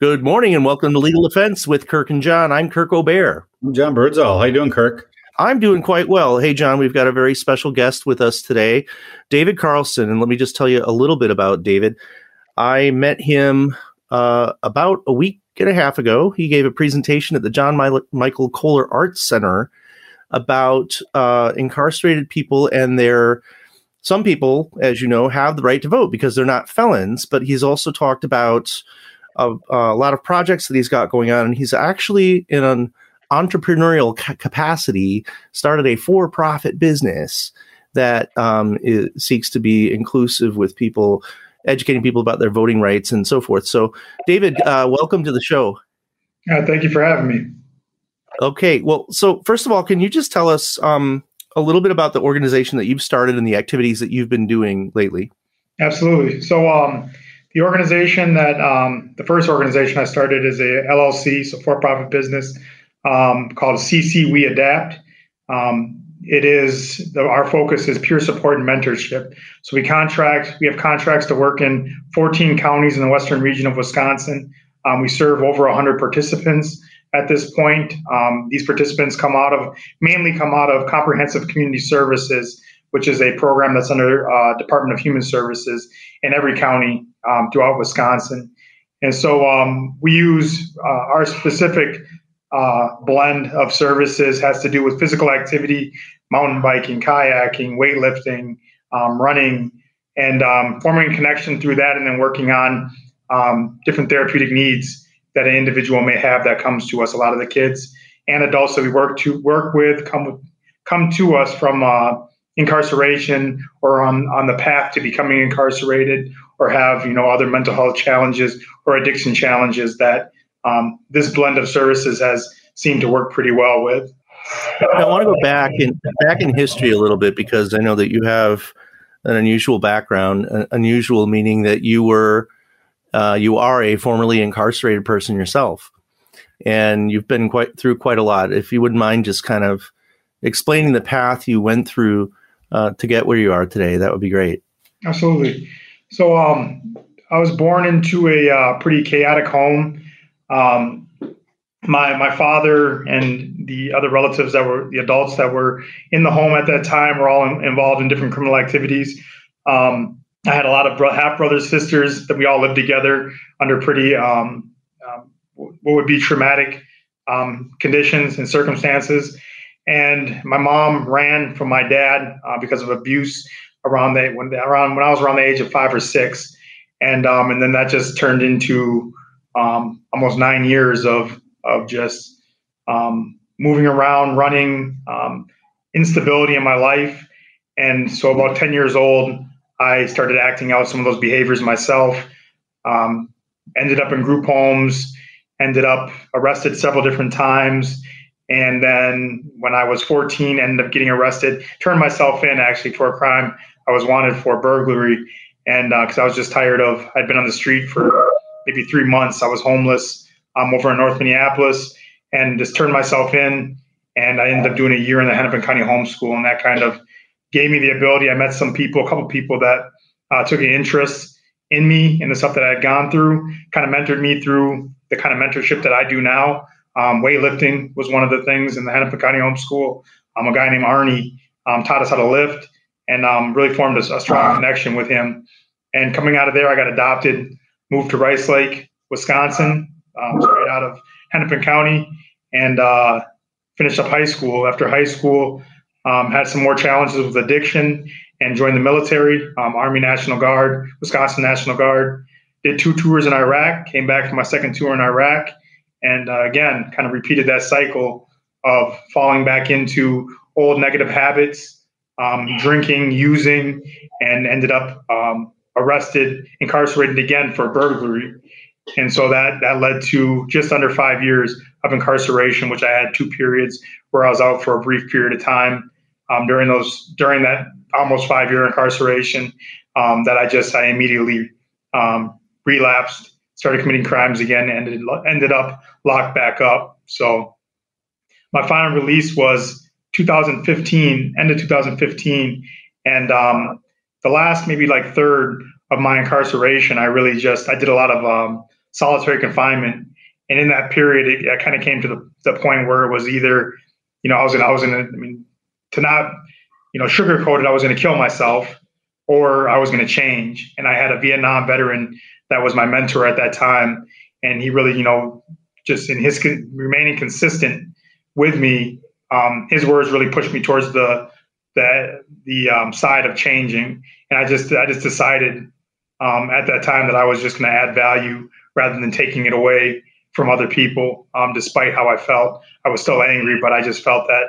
Good morning and welcome to Legal Defense with Kirk and John. I'm Kirk O'Bear. I'm John Birdsall. How you doing, Kirk? I'm doing quite well. Hey, John, we've got a very special guest with us today, David Carlson. And let me just tell you a little bit about David. I met him uh, about a week and a half ago. He gave a presentation at the John My- Michael Kohler Arts Center about uh, incarcerated people and their some people, as you know, have the right to vote because they're not felons. But he's also talked about a, a lot of projects that he's got going on, and he's actually in an entrepreneurial ca- capacity started a for-profit business that um, seeks to be inclusive with people, educating people about their voting rights and so forth. So, David, uh, welcome to the show. Uh, thank you for having me. Okay, well, so first of all, can you just tell us um, a little bit about the organization that you've started and the activities that you've been doing lately? Absolutely. So, um, the organization that um, the first organization I started is a LLC, so for-profit business um, called CC We Adapt. Um, it is the, our focus is peer support and mentorship. So we contract, we have contracts to work in 14 counties in the western region of Wisconsin. Um, we serve over 100 participants at this point. Um, these participants come out of mainly come out of comprehensive community services, which is a program that's under uh, Department of Human Services in every county um, throughout Wisconsin. And so um, we use uh, our specific uh, blend of services has to do with physical activity, mountain biking, kayaking, weightlifting, um, running, and um, forming a connection through that, and then working on um, different therapeutic needs that an individual may have that comes to us. A lot of the kids and adults that we work to work with come come to us from uh, incarceration or on, on the path to becoming incarcerated or have you know other mental health challenges or addiction challenges that um, this blend of services has seemed to work pretty well with. I want to go back in back in history a little bit because I know that you have an unusual background. Uh, unusual meaning that you were uh, you are a formerly incarcerated person yourself, and you've been quite through quite a lot. If you wouldn't mind, just kind of explaining the path you went through uh, to get where you are today, that would be great. Absolutely. So, um, I was born into a uh, pretty chaotic home. Um, my my father and the other relatives that were the adults that were in the home at that time were all in, involved in different criminal activities. Um, I had a lot of bro- half brothers, sisters that we all lived together under pretty um, um, what would be traumatic um, conditions and circumstances. And my mom ran from my dad uh, because of abuse around the when around when I was around the age of five or six, and um, and then that just turned into um, almost nine years of of just um, moving around, running, um, instability in my life, and so about ten years old, I started acting out some of those behaviors myself. Um, ended up in group homes, ended up arrested several different times. And then when I was 14, ended up getting arrested, turned myself in actually for a crime I was wanted for burglary. And because uh, I was just tired of, I'd been on the street for maybe three months. I was homeless um, over in North Minneapolis and just turned myself in. And I ended up doing a year in the Hennepin County Homeschool. And that kind of gave me the ability. I met some people, a couple people that uh, took an interest in me and the stuff that I had gone through, kind of mentored me through the kind of mentorship that I do now. Um, weightlifting was one of the things in the Hennepin County Homeschool. Um, a guy named Arnie um, taught us how to lift and um, really formed a, a strong connection with him. And coming out of there, I got adopted, moved to Rice Lake, Wisconsin, um, straight out of Hennepin County, and uh, finished up high school. After high school, um, had some more challenges with addiction and joined the military, um, Army National Guard, Wisconsin National Guard. Did two tours in Iraq, came back from my second tour in Iraq, and uh, again, kind of repeated that cycle of falling back into old negative habits um, drinking, using, and ended up um, arrested, incarcerated again for burglary. And so that that led to just under five years of incarceration, which I had two periods where I was out for a brief period of time um, during those during that almost five year incarceration. Um, that I just I immediately um, relapsed, started committing crimes again, and ended ended up locked back up. So my final release was 2015, end of 2015, and um, the last maybe like third of my incarceration, I really just I did a lot of um, solitary confinement. And in that period, it, kind of came to the, the point where it was either, you know, I was in, I was in, a, I mean, to not, you know, sugarcoat it, I was going to kill myself or I was going to change. And I had a Vietnam veteran that was my mentor at that time. And he really, you know, just in his con- remaining consistent with me, um, his words really pushed me towards the the the um, side of changing. And I just I just decided um, at that time that I was just going to add value rather than taking it away from other people. Um, despite how I felt, I was still angry, but I just felt that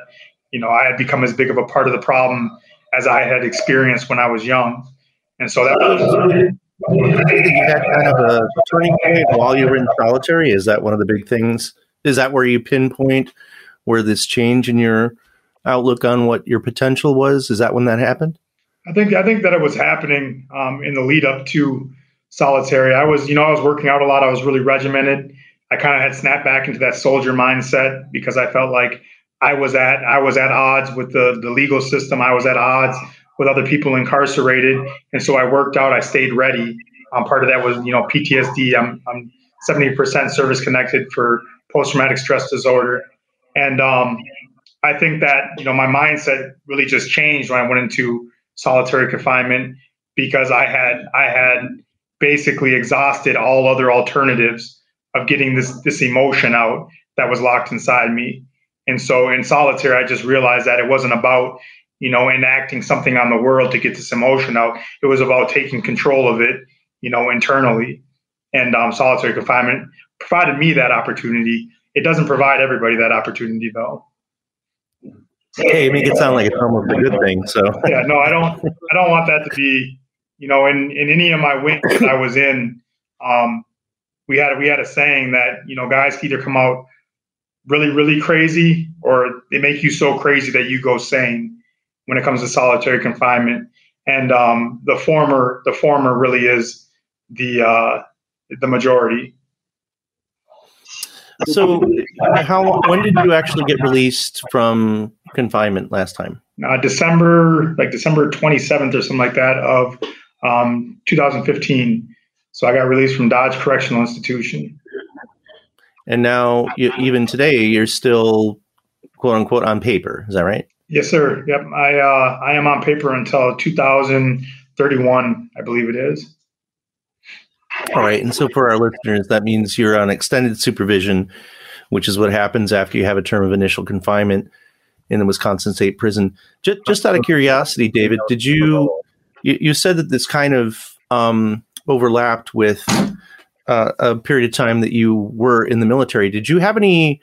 you know I had become as big of a part of the problem as I had experienced when I was young. And so that was you had kind of a turning point while you were in solitary? Is that one of the big things? Is that where you pinpoint where this change in your outlook on what your potential was? Is that when that happened? I think I think that it was happening um, in the lead up to solitary. I was, you know, I was working out a lot. I was really regimented. I kind of had snapped back into that soldier mindset because I felt like I was at I was at odds with the the legal system. I was at odds with other people incarcerated. And so I worked out, I stayed ready. Um, part of that was, you know, PTSD. I'm, I'm 70% service connected for post traumatic stress disorder. And um, I think that, you know, my mindset really just changed when I went into solitary confinement because I had, I had basically exhausted all other alternatives of getting this, this emotion out that was locked inside me. And so in solitary, I just realized that it wasn't about you know, enacting something on the world to get this emotion out. It was about taking control of it, you know, internally. And um, solitary confinement provided me that opportunity. It doesn't provide everybody that opportunity, though. Hey, make it sound like it's almost a good thing. So yeah, no, I don't. I don't want that to be. You know, in in any of my wings that I was in, um, we had we had a saying that you know guys either come out really really crazy or they make you so crazy that you go sane when it comes to solitary confinement. And um, the former, the former really is the uh, the majority. So, how when did you actually get released from confinement last time? Uh, December, like December twenty seventh or something like that of um, 2015. So I got released from Dodge Correctional Institution. And now, you, even today, you're still quote unquote on paper. Is that right? Yes, sir. Yep. I uh, I am on paper until 2031, I believe it is. All right. And so for our listeners, that means you're on extended supervision, which is what happens after you have a term of initial confinement in the Wisconsin State Prison. Just, just out of curiosity, David, did you, you, you said that this kind of um, overlapped with uh, a period of time that you were in the military. Did you have any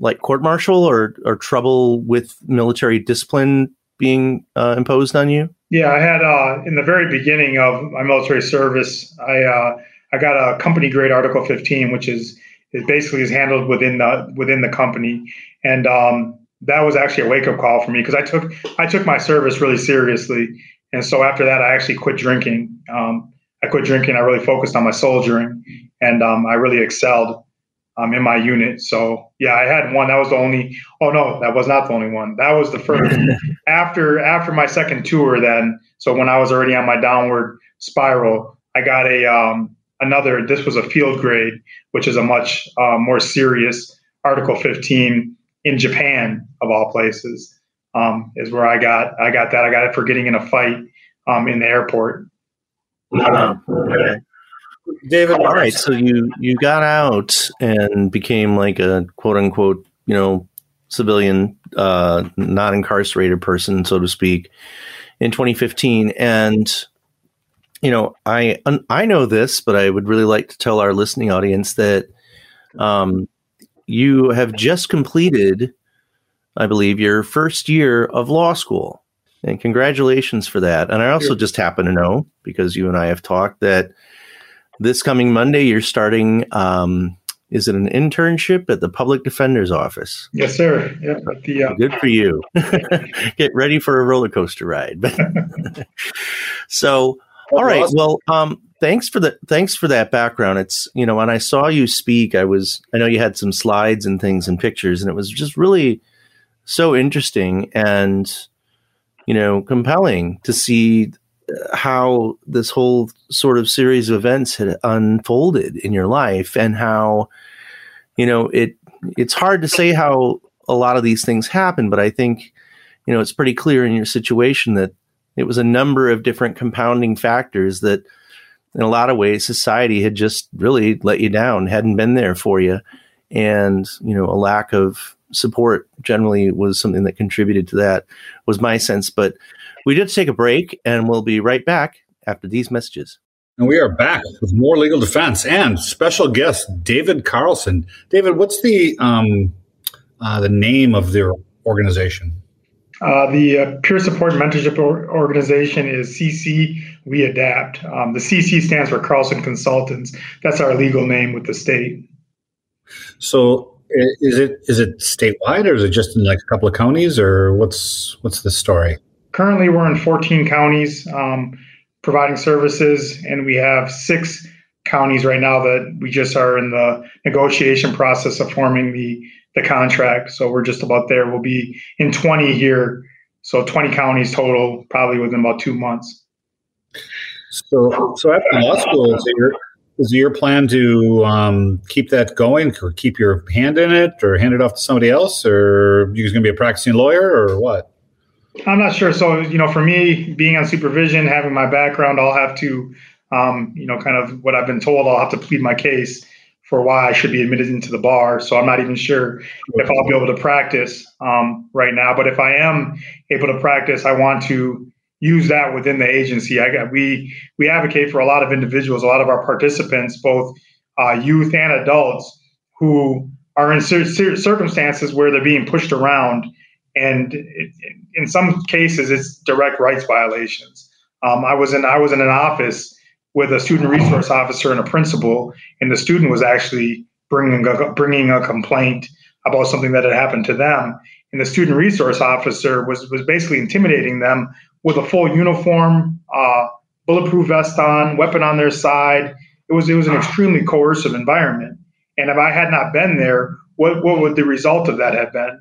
like court martial or or trouble with military discipline being uh, imposed on you? Yeah, I had uh, in the very beginning of my military service, I uh, I got a company grade Article 15, which is is basically is handled within the within the company, and um, that was actually a wake up call for me because I took I took my service really seriously, and so after that, I actually quit drinking. Um, I quit drinking. I really focused on my soldiering, and um, I really excelled um, in my unit. So yeah, I had one. That was the only. Oh no, that was not the only one. That was the first. after after my second tour, then so when I was already on my downward spiral, I got a um, another. This was a field grade, which is a much uh, more serious Article 15 in Japan of all places. Um, is where I got I got that. I got it for getting in a fight um, in the airport. okay. David. All right, so you you got out and became like a quote unquote, you know, civilian, uh, not incarcerated person, so to speak, in 2015, and you know, I I know this, but I would really like to tell our listening audience that um, you have just completed, I believe, your first year of law school. And congratulations for that. And I also just happen to know, because you and I have talked, that this coming Monday, you're starting. Um, is it an internship at the public defender's office? Yes, sir. Yeah, the, uh, good for you. Get ready for a roller coaster ride. so, all right. Well, um, thanks for the thanks for that background. It's you know when I saw you speak, I was I know you had some slides and things and pictures, and it was just really so interesting and you know compelling to see how this whole sort of series of events had unfolded in your life and how you know it it's hard to say how a lot of these things happen but i think you know it's pretty clear in your situation that it was a number of different compounding factors that in a lot of ways society had just really let you down hadn't been there for you. And you know a lack of support generally was something that contributed to that was my sense. But we did take a break and we'll be right back after these messages and we are back with more legal defense and special guest David Carlson. David, what's the um, uh, the name of their organization? Uh, the uh, Peer Support Mentorship Organization is CC We Adapt. Um, the CC stands for Carlson Consultants. That's our legal name with the state. So, is it is it statewide, or is it just in like a couple of counties, or what's what's the story? Currently, we're in 14 counties. Um, providing services, and we have six counties right now that we just are in the negotiation process of forming the the contract. So we're just about there. We'll be in 20 here, so 20 counties total, probably within about two months. So, so after law school, is your, is your plan to um, keep that going, or keep your hand in it, or hand it off to somebody else, or you're going to be a practicing lawyer, or what? I'm not sure. So, you know, for me, being on supervision, having my background, I'll have to, um, you know, kind of what I've been told, I'll have to plead my case for why I should be admitted into the bar. So I'm not even sure if I'll be able to practice um, right now. But if I am able to practice, I want to use that within the agency. I got we we advocate for a lot of individuals, a lot of our participants, both uh, youth and adults, who are in circumstances where they're being pushed around and it, in some cases it's direct rights violations. Um, I was in I was in an office with a student resource officer and a principal, and the student was actually bringing a, bringing a complaint about something that had happened to them, and the student resource officer was was basically intimidating them with a full uniform, uh, bulletproof vest on, weapon on their side. It was it was an extremely coercive environment, and if I had not been there, what what would the result of that have been?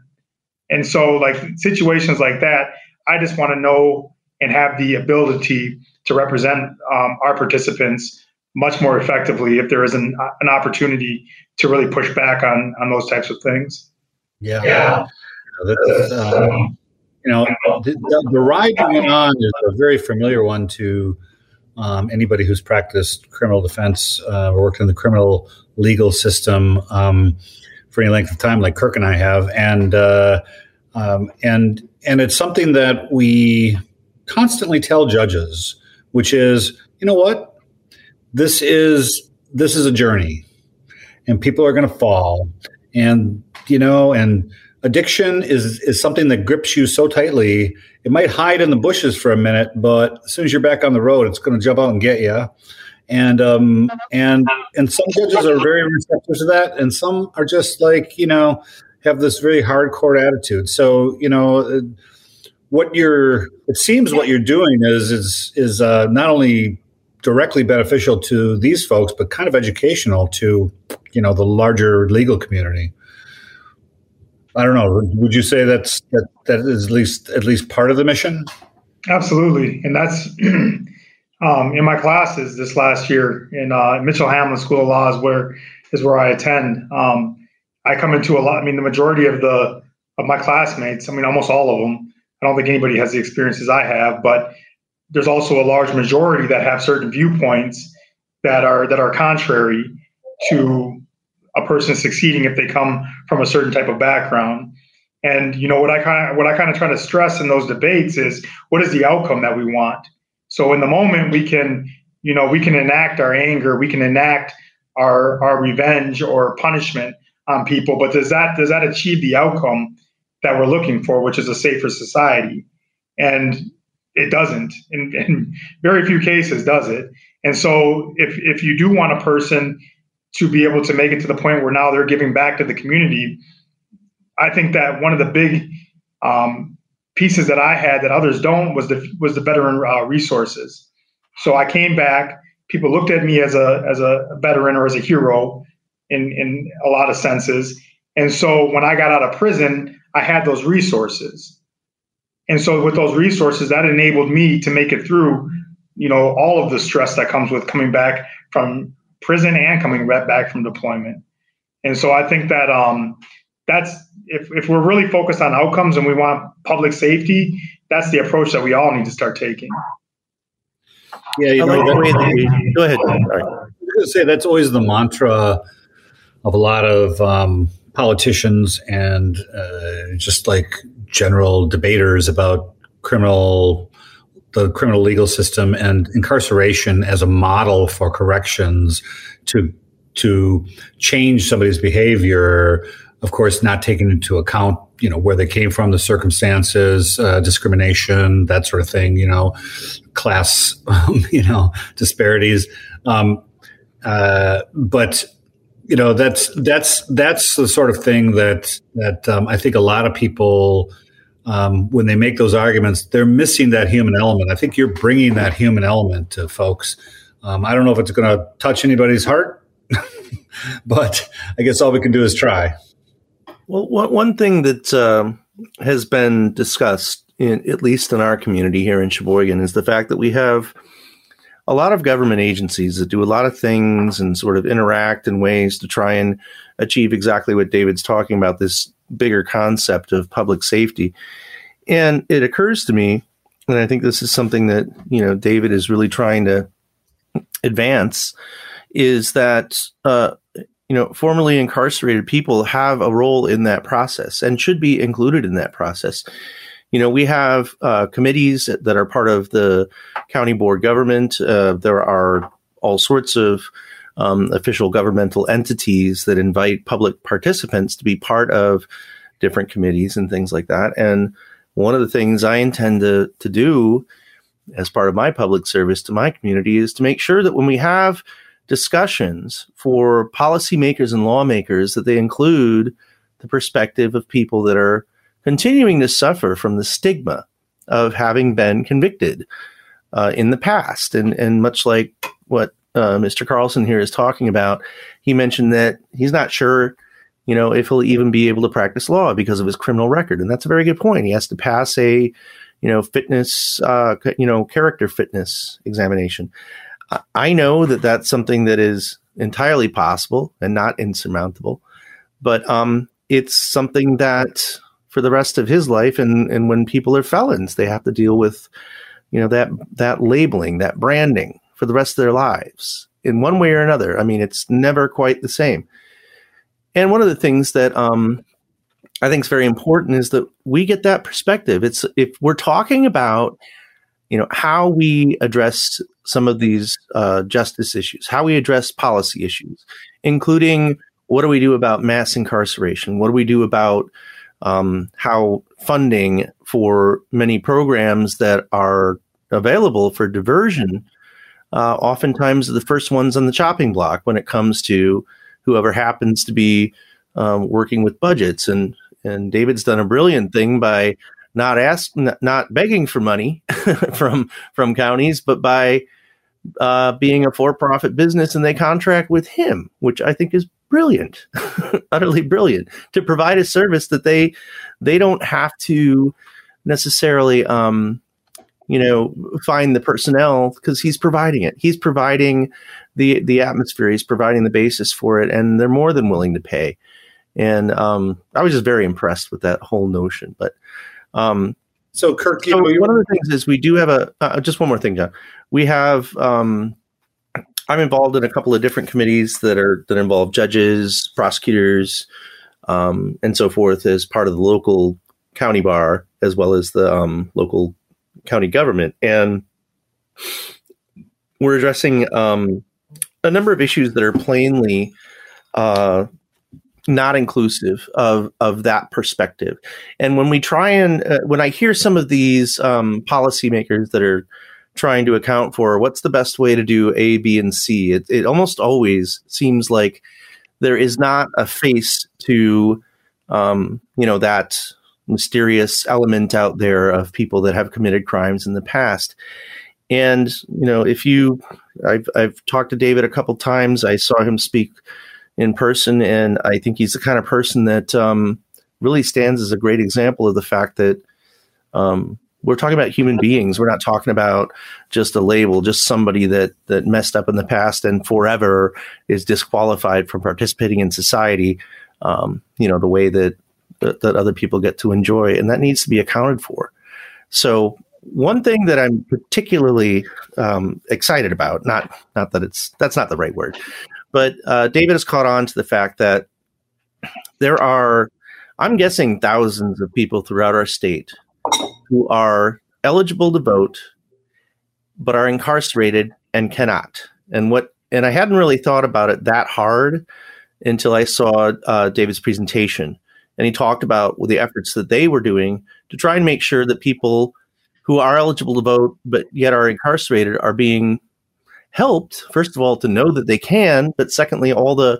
And so, like situations like that, I just want to know and have the ability to represent um, our participants much more effectively if there is an, an opportunity to really push back on on those types of things. Yeah. yeah. um, you know, the, the, ride you went on is a very familiar one to um, anybody who's practiced criminal defense uh, or worked in the criminal legal system. Um, for any length of time, like Kirk and I have, and uh, um, and and it's something that we constantly tell judges, which is, you know what, this is this is a journey, and people are going to fall, and you know, and addiction is is something that grips you so tightly. It might hide in the bushes for a minute, but as soon as you're back on the road, it's going to jump out and get you and um, and and some judges are very receptive to that, and some are just like you know have this very hardcore attitude. So you know uh, what you're it seems what you're doing is is is uh, not only directly beneficial to these folks, but kind of educational to you know the larger legal community. I don't know. Would you say that's that that is at least at least part of the mission? Absolutely, and that's um, in my classes this last year in uh, Mitchell Hamline School of Law is where is where I attend. Um, I come into a lot. I mean, the majority of the of my classmates. I mean, almost all of them. I don't think anybody has the experiences I have, but there's also a large majority that have certain viewpoints that are that are contrary to a person succeeding if they come from a certain type of background. And you know what I kind of what I kind of try to stress in those debates is what is the outcome that we want. So in the moment, we can, you know, we can enact our anger, we can enact our our revenge or punishment on people, but does that does that achieve the outcome that we're looking for, which is a safer society? And it doesn't. In, in very few cases does it. And so if if you do want a person to be able to make it to the point where now they're giving back to the community, I think that one of the big um, pieces that I had that others don't was the was the veteran uh, resources. So I came back. People looked at me as a as a veteran or as a hero in in a lot of senses. And so when I got out of prison, I had those resources. And so with those resources, that enabled me to make it through you know all of the stress that comes with coming back from prison and coming right back from deployment. And so I think that um, that's if, if we're really focused on outcomes and we want public safety, that's the approach that we all need to start taking. Yeah, you know, that, go ahead. Sorry. I was going to say that's always the mantra of a lot of um, politicians and uh, just like general debaters about criminal the criminal legal system and incarceration as a model for corrections to to change somebody's behavior. Of course not taking into account you know where they came from the circumstances uh, discrimination that sort of thing you know class um, you know disparities. Um, uh, but you know that's that's that's the sort of thing that that um, I think a lot of people um, when they make those arguments they're missing that human element. I think you're bringing that human element to folks. Um, I don't know if it's going to touch anybody's heart, but I guess all we can do is try. Well, one thing that uh, has been discussed, in, at least in our community here in Sheboygan, is the fact that we have a lot of government agencies that do a lot of things and sort of interact in ways to try and achieve exactly what David's talking about this bigger concept of public safety. And it occurs to me, and I think this is something that, you know, David is really trying to advance, is that, uh, you know, formerly incarcerated people have a role in that process and should be included in that process you know, we have uh, committees that are part of the county board government. Uh, there are all sorts of um, official governmental entities that invite public participants to be part of different committees and things like that. And one of the things I intend to, to do as part of my public service to my community is to make sure that when we have discussions for policymakers and lawmakers that they include the perspective of people that are continuing to suffer from the stigma of having been convicted uh, in the past. And, and much like what uh, Mr. Carlson here is talking about, he mentioned that he's not sure, you know, if he'll even be able to practice law because of his criminal record. And that's a very good point. He has to pass a, you know, fitness, uh, you know, character fitness examination. I know that that's something that is entirely possible and not insurmountable, but um, it's something that for the rest of his life. And and when people are felons, they have to deal with, you know, that that labeling, that branding for the rest of their lives in one way or another. I mean, it's never quite the same. And one of the things that um, I think is very important is that we get that perspective. It's if we're talking about, you know, how we address some of these uh, justice issues, how we address policy issues, including what do we do about mass incarceration? What do we do about um, how funding for many programs that are available for diversion uh, oftentimes the first ones on the chopping block when it comes to whoever happens to be um, working with budgets. And and David's done a brilliant thing by not ask, not begging for money from from counties, but by uh, being a for-profit business, and they contract with him, which I think is brilliant, utterly brilliant, to provide a service that they they don't have to necessarily, um, you know, find the personnel because he's providing it. He's providing the the atmosphere. He's providing the basis for it, and they're more than willing to pay. And um, I was just very impressed with that whole notion. But um, so, Kirk, so one of the things is we do have a uh, just one more thing, John. We have um, I'm involved in a couple of different committees that are that involve judges, prosecutors, um, and so forth as part of the local county bar as well as the um, local county government, and we're addressing um, a number of issues that are plainly uh, not inclusive of of that perspective. And when we try and uh, when I hear some of these um, policymakers that are trying to account for what's the best way to do A, B, and C, it, it almost always seems like there is not a face to um, you know that mysterious element out there of people that have committed crimes in the past. And you know, if you, I've I've talked to David a couple times. I saw him speak in person, and I think he's the kind of person that um, really stands as a great example of the fact that um, we're talking about human beings. We're not talking about just a label, just somebody that that messed up in the past and forever is disqualified from participating in society. Um, you know, the way that, that other people get to enjoy, and that needs to be accounted for. So, one thing that I'm particularly um, excited about, not not that it's that's not the right word, but uh, David has caught on to the fact that there are, I'm guessing, thousands of people throughout our state who are eligible to vote but are incarcerated and cannot. And what and I hadn't really thought about it that hard until I saw uh, David's presentation, and he talked about the efforts that they were doing to try and make sure that people who are eligible to vote but yet are incarcerated are being helped. First of all, to know that they can, but secondly, all the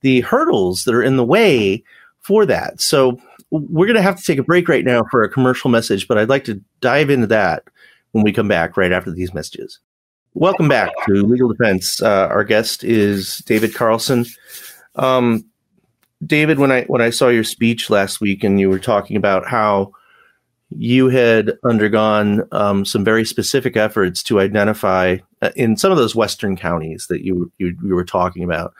the hurdles that are in the way for that. So we're going to have to take a break right now for a commercial message, but I'd like to dive into that when we come back right after these messages. Welcome back to Legal Defense. Uh, our guest is David Carlson. Um, David, when I when I saw your speech last week and you were talking about how you had undergone um, some very specific efforts to identify uh, in some of those western counties that you, you, you were talking about,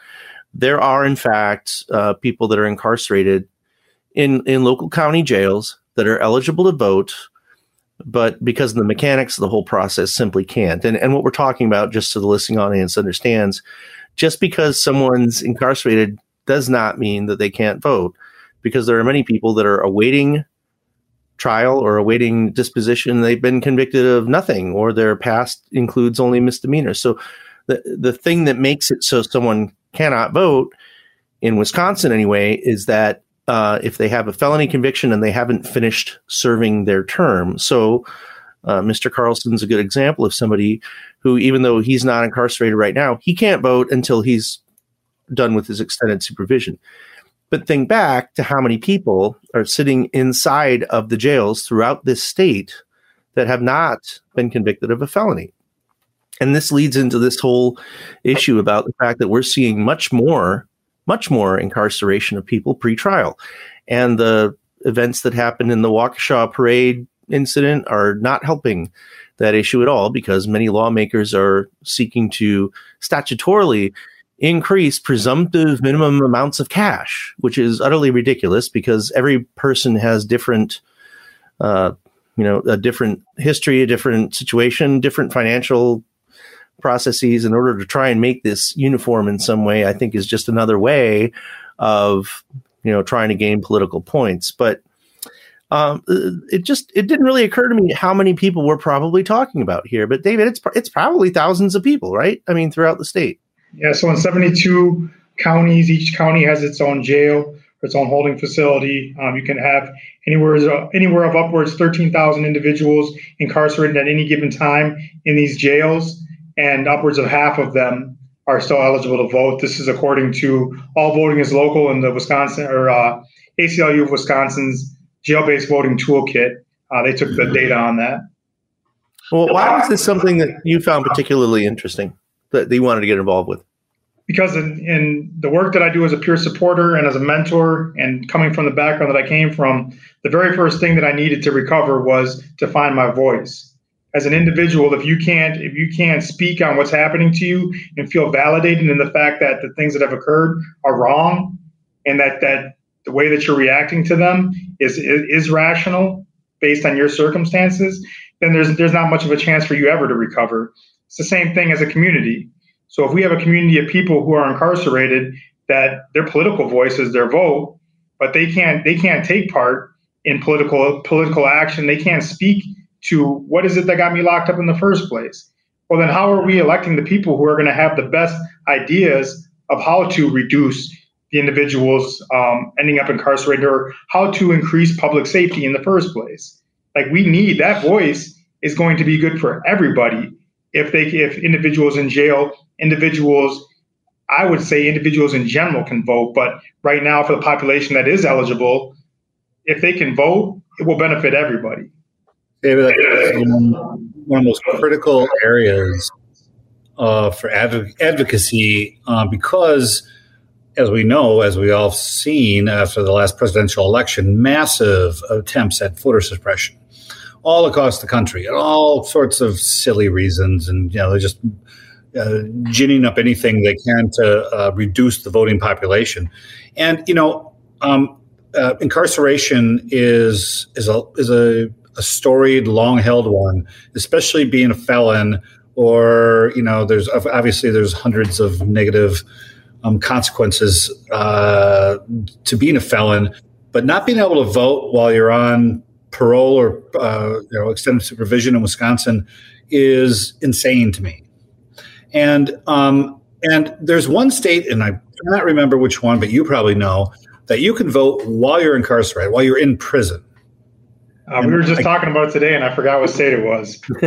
there are in fact uh, people that are incarcerated in in local county jails that are eligible to vote, but because of the mechanics of the whole process, simply can't. And and what we're talking about, just so the listening audience understands, just because someone's incarcerated does not mean that they can't vote, because there are many people that are awaiting trial or awaiting disposition. They've been convicted of nothing, or their past includes only misdemeanors. So the the thing that makes it so someone cannot vote in Wisconsin anyway is that uh, if they have a felony conviction and they haven't finished serving their term. So, uh, Mr. Carlson's a good example of somebody who, even though he's not incarcerated right now, he can't vote until he's done with his extended supervision. But think back to how many people are sitting inside of the jails throughout this state that have not been convicted of a felony. And this leads into this whole issue about the fact that we're seeing much more much more incarceration of people pre-trial. And the events that happened in the Waukesha parade incident are not helping that issue at all because many lawmakers are seeking to statutorily increase presumptive minimum amounts of cash, which is utterly ridiculous because every person has different, uh, you know, a different history, a different situation, different financial processes in order to try and make this uniform in some way, I think is just another way of, you know, trying to gain political points. But um, it just it didn't really occur to me how many people we're probably talking about here. But David, it's it's probably thousands of people, right? I mean, throughout the state. Yeah. So in 72 counties, each county has its own jail, its own holding facility. Um, you can have anywhere anywhere of upwards 13,000 individuals incarcerated at any given time in these jails and upwards of half of them are still eligible to vote. This is according to All Voting is Local in the Wisconsin or uh, ACLU of Wisconsin's jail-based voting toolkit. Uh, they took the data on that. Well, why was this something that you found particularly interesting that you wanted to get involved with? Because in, in the work that I do as a peer supporter and as a mentor, and coming from the background that I came from, the very first thing that I needed to recover was to find my voice as an individual if you can't if you can't speak on what's happening to you and feel validated in the fact that the things that have occurred are wrong and that that the way that you're reacting to them is is, rational based on your circumstances then there's there's not much of a chance for you ever to recover. It's the same thing as a community. So if we have a community of people who are incarcerated that their political voice is their vote but they can't they can't take part in political political action they can't speak to what is it that got me locked up in the first place? Well, then how are we electing the people who are going to have the best ideas of how to reduce the individuals um, ending up incarcerated or how to increase public safety in the first place? Like we need that voice is going to be good for everybody. If they if individuals in jail, individuals I would say individuals in general can vote, but right now for the population that is eligible, if they can vote, it will benefit everybody. David, one of the most critical areas uh, for adv- advocacy uh, because, as we know, as we all have seen after the last presidential election, massive attempts at voter suppression. all across the country and all sorts of silly reasons, and you know they're just uh, ginning up anything they can to uh, reduce the voting population. And you know, um, uh, incarceration is is a is a, a storied, long held one, especially being a felon. Or you know, there's obviously there's hundreds of negative um, consequences uh, to being a felon, but not being able to vote while you're on parole or uh, you know extended supervision in Wisconsin is insane to me. And um, and there's one state, and I cannot remember which one, but you probably know that you can vote while you're incarcerated, while you're in prison. Uh, we were just I, talking about it today, and I forgot what state it was.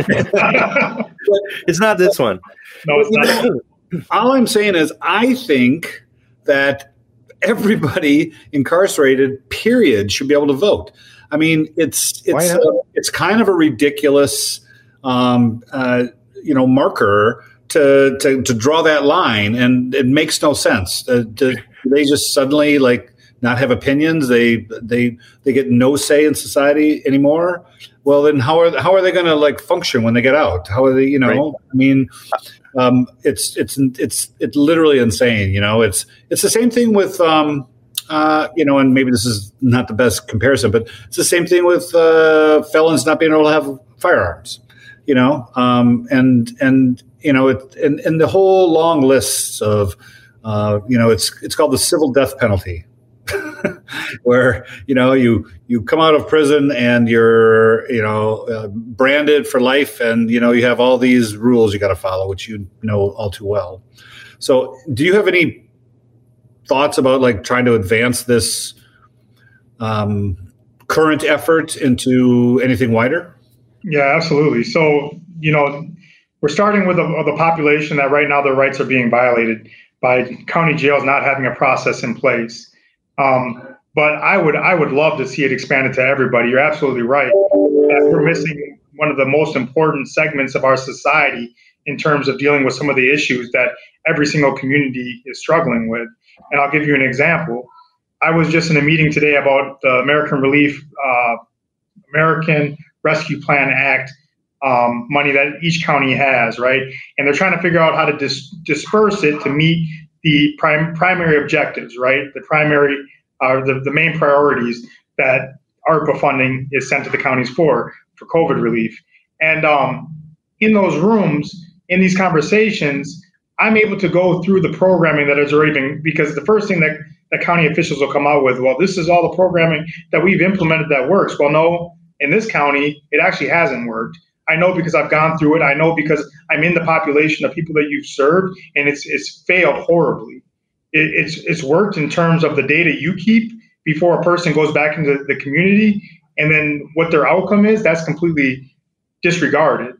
it's not this one. No, it's not. All I'm saying is, I think that everybody incarcerated, period, should be able to vote. I mean, it's it's uh, it's kind of a ridiculous, um, uh, you know, marker to, to to draw that line, and it makes no sense. Uh, to, they just suddenly like not have opinions. They they they get no say in society anymore. Well, then how are how are they going to like function when they get out? How are they? You know, right. I mean, um, it's it's it's it's literally insane. You know, it's it's the same thing with. Um, uh, you know, and maybe this is not the best comparison, but it's the same thing with uh, felons not being able to have firearms. You know, um, and and you know, it, and, and the whole long list of, uh, you know, it's it's called the civil death penalty, where you know you you come out of prison and you're you know uh, branded for life, and you know you have all these rules you got to follow, which you know all too well. So, do you have any thoughts about like trying to advance this um, current effort into anything wider? Yeah, absolutely. So, you know, we're starting with the population that right now their rights are being violated by county jails not having a process in place. Um, but I would I would love to see it expanded to everybody. You're absolutely right. We're missing one of the most important segments of our society in terms of dealing with some of the issues that every single community is struggling with. And I'll give you an example. I was just in a meeting today about the American Relief uh, American Rescue Plan Act um, money that each county has, right? And they're trying to figure out how to dis- disperse it to meet the prim- primary objectives, right? The primary, uh, the, the main priorities that ARPA funding is sent to the counties for, for COVID relief. And um, in those rooms, in these conversations, I'm able to go through the programming that has already been, because the first thing that, that county officials will come out with, well, this is all the programming that we've implemented that works. Well, no, in this county, it actually hasn't worked. I know because I've gone through it. I know because I'm in the population of people that you've served, and it's it's failed horribly. It, it's it's worked in terms of the data you keep before a person goes back into the community, and then what their outcome is. That's completely disregarded.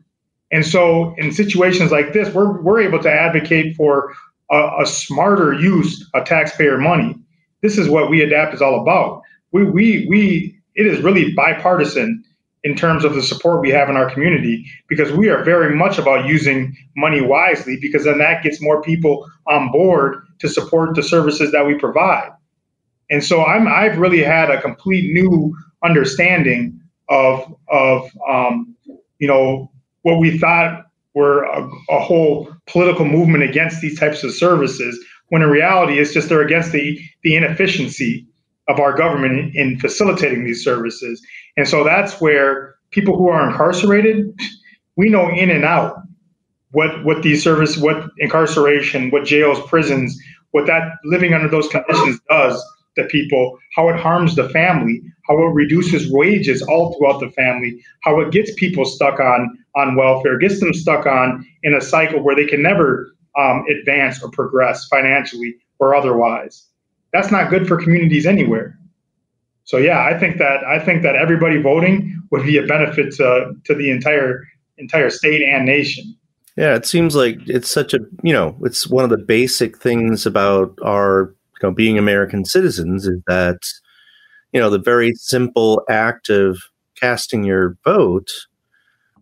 And so, in situations like this, we're we're able to advocate for a, a smarter use of taxpayer money. This is what we adapt is all about. We we we. It is really bipartisan in terms of the support we have in our community because we are very much about using money wisely because then that gets more people on board to support the services that we provide. And so I'm I've really had a complete new understanding of of um, you know what we thought were a, a whole political movement against these types of services when in reality it's just they're against the the inefficiency of our government in facilitating these services. And so that's where people who are incarcerated, we know in and out what what these service, what incarceration, what jails, prisons, what that living under those conditions does to people, how it harms the family, how it reduces wages all throughout the family, how it gets people stuck on on welfare, gets them stuck on in a cycle where they can never um, advance or progress financially or otherwise that's not good for communities anywhere. So yeah, I think that I think that everybody voting would be a benefit to to the entire entire state and nation. Yeah, it seems like it's such a you know it's one of the basic things about our you know being American citizens is that you know the very simple act of casting your vote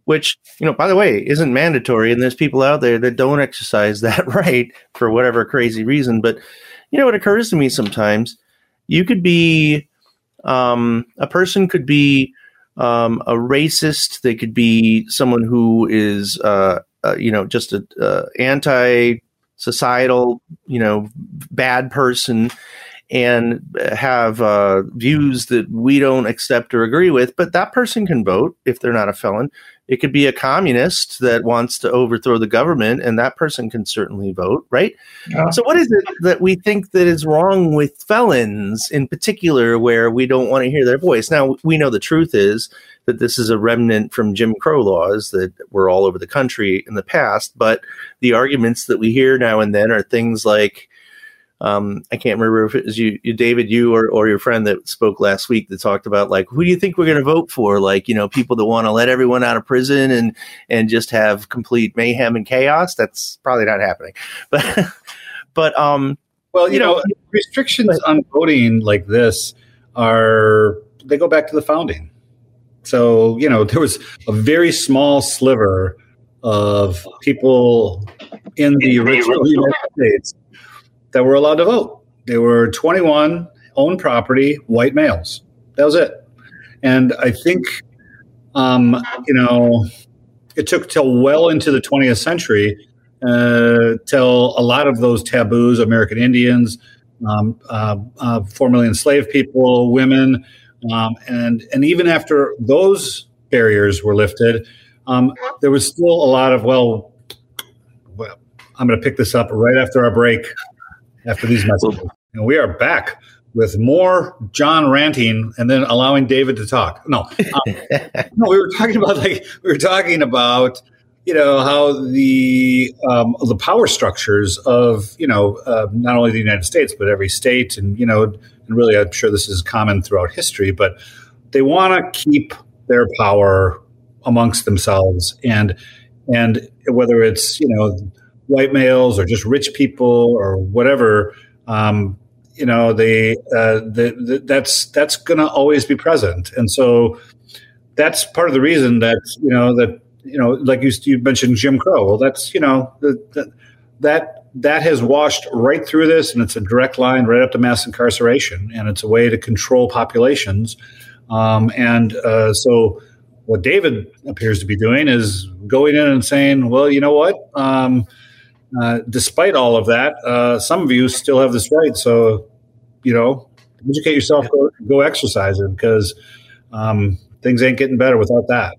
which you know by the way isn't mandatory and there's people out there that don't exercise that right for whatever crazy reason but you know, it occurs to me sometimes you could be, um, a person could be um, a racist. They could be someone who is, uh, uh, you know, just a uh, anti societal, you know, bad person and have uh, views that we don't accept or agree with, but that person can vote if they're not a felon. It could be a communist that wants to overthrow the government, and that person can certainly vote, right? Yeah. So, what is it that we think that is wrong with felons in particular, where we don't want to hear their voice? Now, we know the truth is that this is a remnant from Jim Crow laws that were all over the country in the past, but the arguments that we hear now and then are things like um, I can't remember if it was you, you David, you or, or your friend that spoke last week that talked about like, who do you think we're going to vote for? Like, you know, people that want to let everyone out of prison and, and just have complete mayhem and chaos. That's probably not happening. But, but, um, well, you, you know, know, restrictions but, on voting like this are, they go back to the founding. So, you know, there was a very small sliver of people in the original United States that were allowed to vote. They were 21, owned property, white males. That was it. And I think, um, you know, it took till well into the 20th century uh, till a lot of those taboos, American Indians, um, uh, uh, formerly enslaved people, women, um, and and even after those barriers were lifted, um, there was still a lot of well, well, I'm going to pick this up right after our break after these messages. And we are back with more John ranting and then allowing David to talk. No, um, no, we were talking about like we were talking about you know how the um, the power structures of you know uh, not only the United States but every state and you know and really I'm sure this is common throughout history, but they want to keep their power amongst themselves and and whether it's you know white males or just rich people or whatever, um, you know, they uh, the, the, that's that's going to always be present, and so that's part of the reason that you know that you know, like you, you mentioned Jim Crow. Well, that's you know the, the, that that has washed right through this, and it's a direct line right up to mass incarceration, and it's a way to control populations, um, and uh, so what David appears to be doing is going in and saying, well, you know what. Um, uh, despite all of that, uh, some of you still have this right. So, you know, educate yourself, go, go exercise it because um, things ain't getting better without that.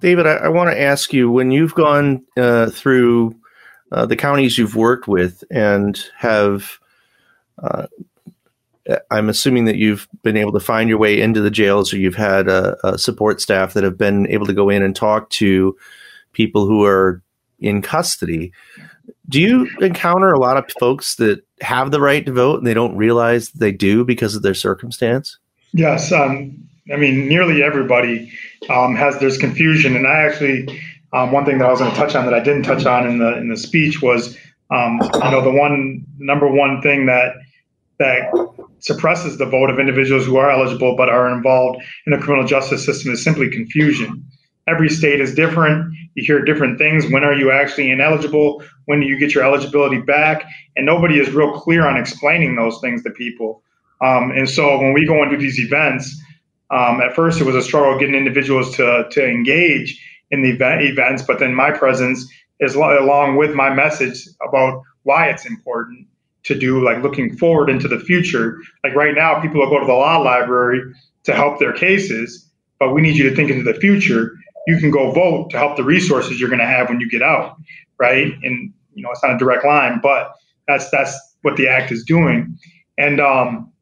David, I, I want to ask you when you've gone uh, through uh, the counties you've worked with and have, uh, I'm assuming that you've been able to find your way into the jails or you've had a, a support staff that have been able to go in and talk to people who are in custody. Do you encounter a lot of folks that have the right to vote and they don't realize they do because of their circumstance? Yes. Um, I mean, nearly everybody um, has there's confusion, and I actually um, one thing that I was going to touch on that I didn't touch on in the in the speech was um, you know the one number one thing that that suppresses the vote of individuals who are eligible but are involved in the criminal justice system is simply confusion. Every state is different. You hear different things. When are you actually ineligible? When do you get your eligibility back? And nobody is real clear on explaining those things to people. Um, and so when we go into these events, um, at first it was a struggle getting individuals to, to engage in the event events, but then my presence is along with my message about why it's important to do like looking forward into the future. Like right now, people will go to the law library to help their cases, but we need you to think into the future you can go vote to help the resources you're going to have when you get out, right? And you know, it's not a direct line, but that's that's what the act is doing. And um,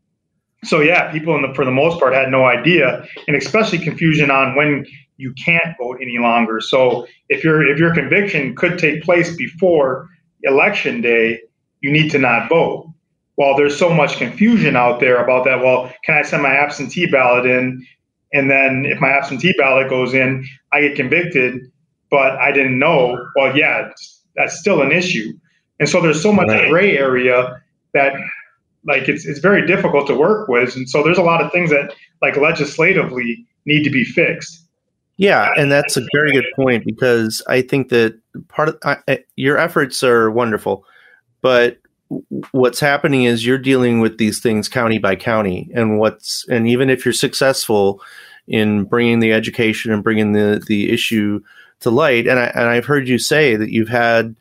so yeah, people the for the most part had no idea, and especially confusion on when you can't vote any longer. So if your if your conviction could take place before election day, you need to not vote. Well, there's so much confusion out there about that. Well, can I send my absentee ballot in? And then if my absentee ballot goes in, I get convicted, but I didn't know. Well, yeah, that's still an issue. And so there's so much right. gray area that like it's it's very difficult to work with. And so there's a lot of things that like legislatively need to be fixed. Yeah, and that's a very good point because I think that part of uh, your efforts are wonderful, but what's happening is you're dealing with these things county by county and what's and even if you're successful in bringing the education and bringing the the issue to light. And I and I've heard you say that you've had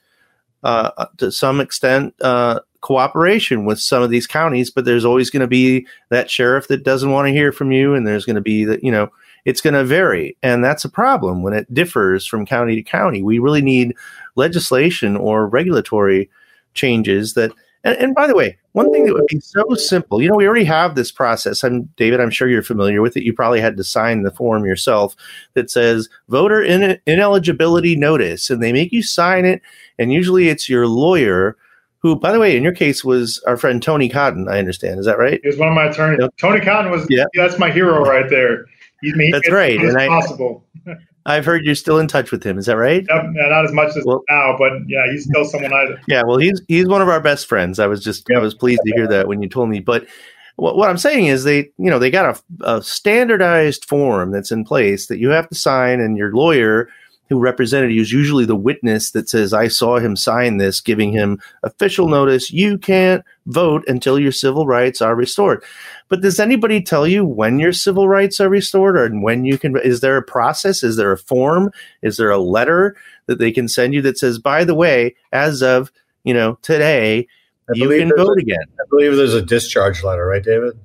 uh, to some extent uh, cooperation with some of these counties, but there's always going to be that sheriff that doesn't want to hear from you, and there's going to be that you know it's going to vary, and that's a problem when it differs from county to county. We really need legislation or regulatory changes that. And, and by the way, one thing that would be so simple, you know, we already have this process. I'm David. I'm sure you're familiar with it. You probably had to sign the form yourself that says voter in, ineligibility notice, and they make you sign it. And usually, it's your lawyer who, by the way, in your case was our friend Tony Cotton. I understand. Is that right? He was one of my attorneys. Yep. Tony Cotton was. Yeah. That's my hero right there. He's me. That's right. And I, possible. I've heard you're still in touch with him. Is that right? Yep, yeah, not as much as well, now, but yeah, he's still someone I. Yeah, well, he's he's one of our best friends. I was just yep. I was pleased to hear that when you told me. But what, what I'm saying is they you know they got a, a standardized form that's in place that you have to sign, and your lawyer who represented you is usually the witness that says, I saw him sign this, giving him official notice. You can't vote until your civil rights are restored. But does anybody tell you when your civil rights are restored or when you can? Is there a process? Is there a form? Is there a letter that they can send you that says, by the way, as of, you know, today, you can vote a, again? I believe there's a discharge letter, right, David?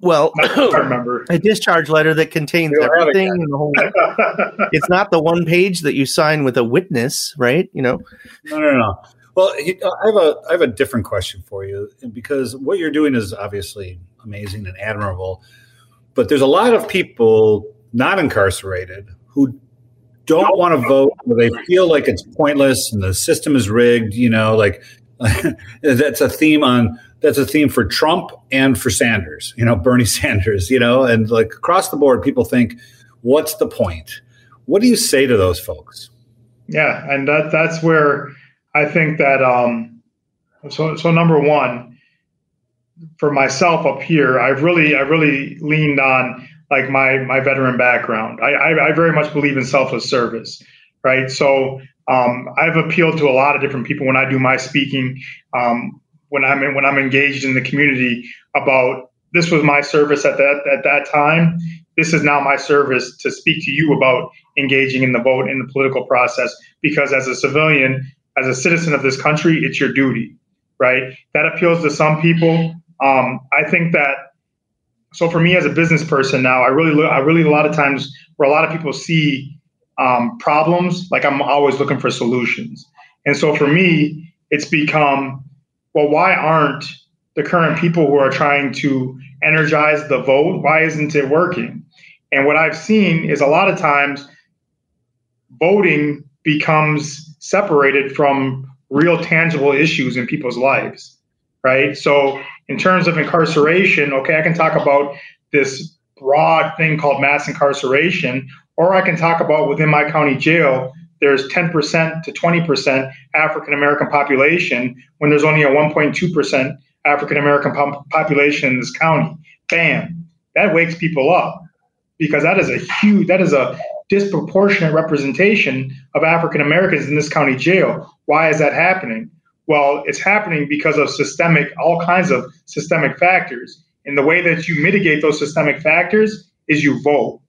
Well, I remember a discharge letter that contains everything in the whole. it's not the one page that you sign with a witness, right? You know. No, no, no. Well, uh, I have a I have a different question for you because what you're doing is obviously amazing and admirable, but there's a lot of people not incarcerated who don't want to vote or they feel like it's pointless and the system is rigged. You know, like that's a theme on that's a theme for Trump and for Sanders, you know, Bernie Sanders, you know, and like across the board, people think, what's the point? What do you say to those folks? Yeah, and that that's where I think that um so so number one, for myself up here, I've really I've really leaned on like my my veteran background. I I, I very much believe in selfless service, right? So um, I've appealed to a lot of different people when I do my speaking. Um, when I'm in, when I'm engaged in the community about this was my service at that at that time. This is now my service to speak to you about engaging in the vote in the political process. Because as a civilian, as a citizen of this country, it's your duty, right? That appeals to some people. Um, I think that. So for me as a business person now, I really look. I really a lot of times where a lot of people see um, problems, like I'm always looking for solutions. And so for me, it's become well, why aren't the current people who are trying to energize the vote, why isn't it working? And what I've seen is a lot of times voting becomes separated from real tangible issues in people's lives, right? So, in terms of incarceration, okay, I can talk about this broad thing called mass incarceration, or I can talk about within my county jail there's 10% to 20% African American population when there's only a 1.2% African American population in this county. Bam, that wakes people up because that is a huge, that is a disproportionate representation of African Americans in this county jail. Why is that happening? Well, it's happening because of systemic, all kinds of systemic factors. And the way that you mitigate those systemic factors is you vote.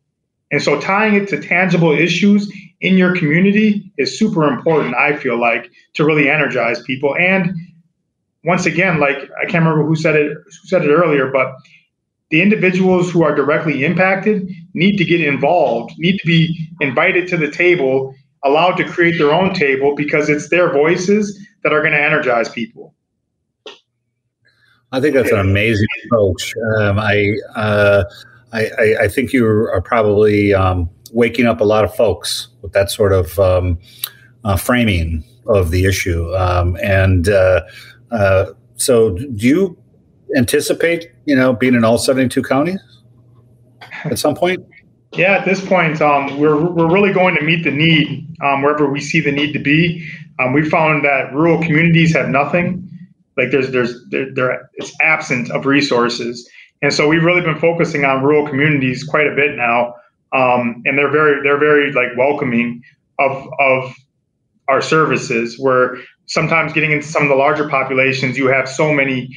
And so tying it to tangible issues in your community is super important, I feel like, to really energize people. And once again, like I can't remember who said it who said it earlier, but the individuals who are directly impacted need to get involved, need to be invited to the table, allowed to create their own table because it's their voices that are going to energize people. I think that's an amazing approach. Um, I, uh, I, I, think you are probably um, waking up a lot of folks with that sort of um, uh, framing of the issue. Um, and uh, uh, so, do you anticipate, you know, being in all 72 counties at some point? Yeah, at this point, um, we're, we're really going to meet the need um, wherever we see the need to be. Um, we found that rural communities have nothing. Like there's there's there, there it's absent of resources, and so we've really been focusing on rural communities quite a bit now um, and they're very they're very like welcoming of of our services. Where sometimes getting into some of the larger populations, you have so many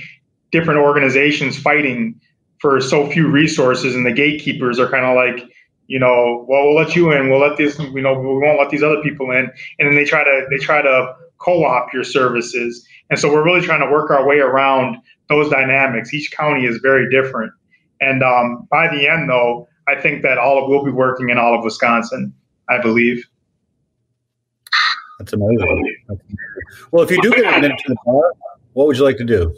different organizations fighting for so few resources, and the gatekeepers are kind of like you know, well, we'll let you in. We'll let these, you know, we won't let these other people in. And then they try to they try to co-op your services. And so we're really trying to work our way around those dynamics. Each county is very different. And um, by the end, though, I think that all of will be working in all of Wisconsin. I believe. That's amazing. Well, if you do get admitted to the bar, what would you like to do?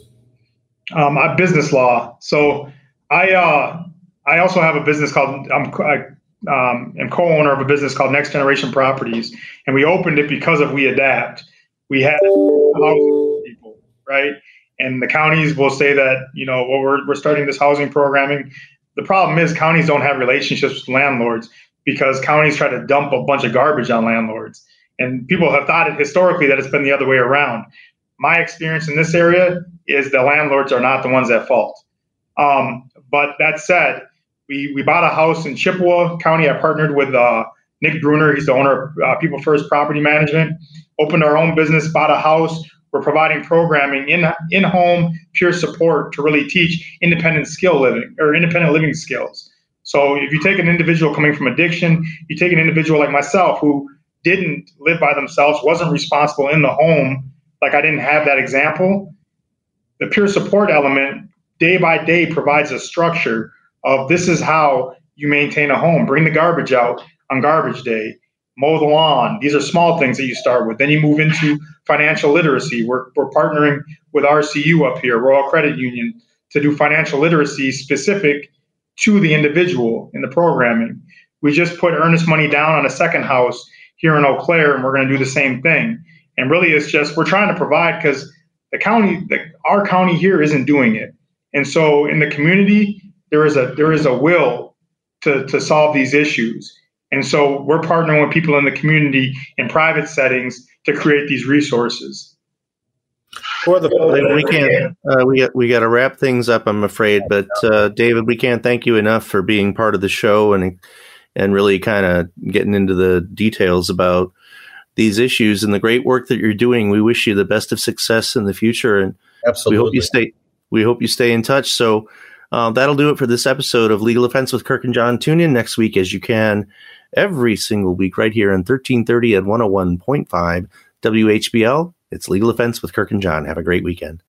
Um, I business law. So I uh, I also have a business called I'm I, um, am co-owner of a business called Next Generation Properties, and we opened it because of We Adapt. We had people, right? And the counties will say that you know, well, we're we're starting this housing programming. The problem is counties don't have relationships with landlords because counties try to dump a bunch of garbage on landlords. And people have thought it historically that it's been the other way around. My experience in this area is the landlords are not the ones at fault. Um, but that said, we, we bought a house in Chippewa County. I partnered with uh, Nick Bruner. He's the owner of uh, People First Property Management. Opened our own business, bought a house. We're providing programming in in home peer support to really teach independent skill living or independent living skills. So if you take an individual coming from addiction, you take an individual like myself who didn't live by themselves, wasn't responsible in the home, like I didn't have that example. The peer support element day by day provides a structure of this is how you maintain a home. Bring the garbage out on garbage day, mow the lawn. These are small things that you start with. Then you move into financial literacy. We're, we're partnering with RCU up here, Royal Credit Union, to do financial literacy specific to the individual in the programming. We just put earnest money down on a second house here in Eau Claire, and we're going to do the same thing. And really, it's just we're trying to provide because the county, the, our county here, isn't doing it. And so, in the community, there is a there is a will to to solve these issues. And so we're partnering with people in the community in private settings to create these resources. For the we can't uh, we got we got to wrap things up. I'm afraid, but uh, David, we can't thank you enough for being part of the show and and really kind of getting into the details about these issues and the great work that you're doing. We wish you the best of success in the future, and Absolutely. we hope you stay we hope you stay in touch. So uh, that'll do it for this episode of Legal Defense with Kirk and John. Tune in next week as you can every single week right here on 1330 and 101.5 WHBL. It's Legal Defense with Kirk and John. Have a great weekend.